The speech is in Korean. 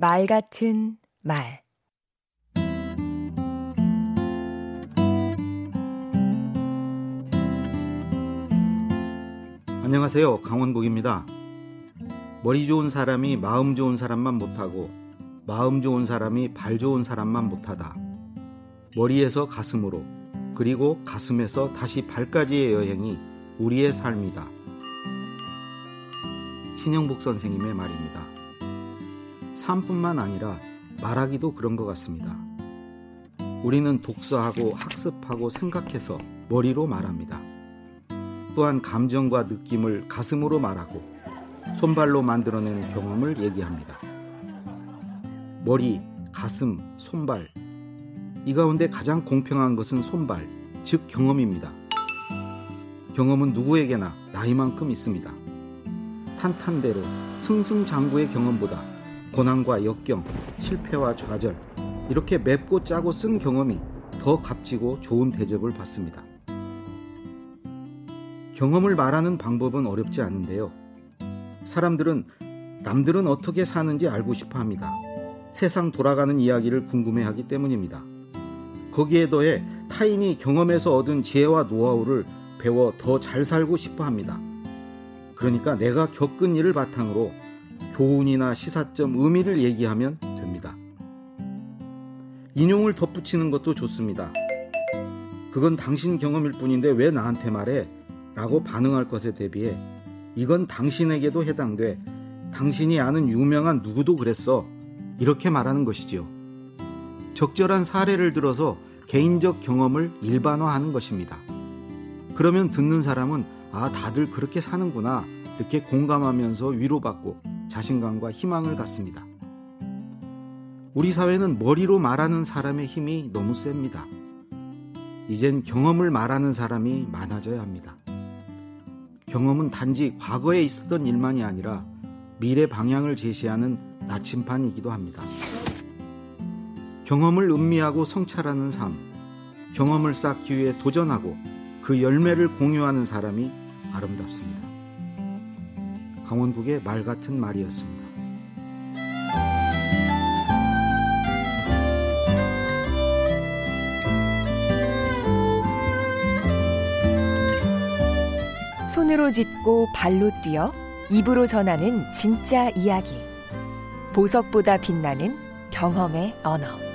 말 같은 말 안녕하세요. 강원국입니다. 머리 좋은 사람이 마음 좋은 사람만 못하고 마음 좋은 사람이 발 좋은 사람만 못하다. 머리에서 가슴으로 그리고 가슴에서 다시 발까지의 여행이 우리의 삶이다. 신영복 선생님의 말입니다. 삶뿐만 아니라 말하기도 그런 것 같습니다. 우리는 독서하고 학습하고 생각해서 머리로 말합니다. 또한 감정과 느낌을 가슴으로 말하고 손발로 만들어낸 경험을 얘기합니다. 머리, 가슴, 손발. 이 가운데 가장 공평한 것은 손발, 즉 경험입니다. 경험은 누구에게나 나이만큼 있습니다. 탄탄대로 승승장구의 경험보다 고난과 역경, 실패와 좌절, 이렇게 맵고 짜고 쓴 경험이 더 값지고 좋은 대접을 받습니다. 경험을 말하는 방법은 어렵지 않은데요. 사람들은 남들은 어떻게 사는지 알고 싶어 합니다. 세상 돌아가는 이야기를 궁금해 하기 때문입니다. 거기에 더해 타인이 경험에서 얻은 지혜와 노하우를 배워 더 잘 살고 싶어 합니다. 그러니까 내가 겪은 일을 바탕으로 교훈이나 시사점, 의미를 얘기하면 됩니다. 인용을 덧붙이는 것도 좋습니다. 그건 당신 경험일 뿐인데 왜 나한테 말해? 라고 반응할 것에 대비해 이건 당신에게도 해당돼 당신이 아는 유명한 누구도 그랬어 이렇게 말하는 것이지요. 적절한 사례를 들어서 개인적 경험을 일반화하는 것입니다. 그러면 듣는 사람은 아 다들 그렇게 사는구나 이렇게 공감하면서 위로받고 자신감과 희망을 갖습니다. 우리 사회는 머리로 말하는 사람의 힘이 너무 셉니다. 이젠 경험을 말하는 사람이 많아져야 합니다. 경험은 단지 과거에 있었던 일만이 아니라 미래 방향을 제시하는 나침판이기도 합니다. 경험을 음미하고 성찰하는 삶, 경험을 쌓기 위해 도전하고 그 열매를 공유하는 사람이 아름답습니다. 강원국의 말 같은 말이었습니다. 손으로 짚고 발로 뛰어 입으로 전하는 진짜 이야기. 보석보다 빛나는 경험의 언어.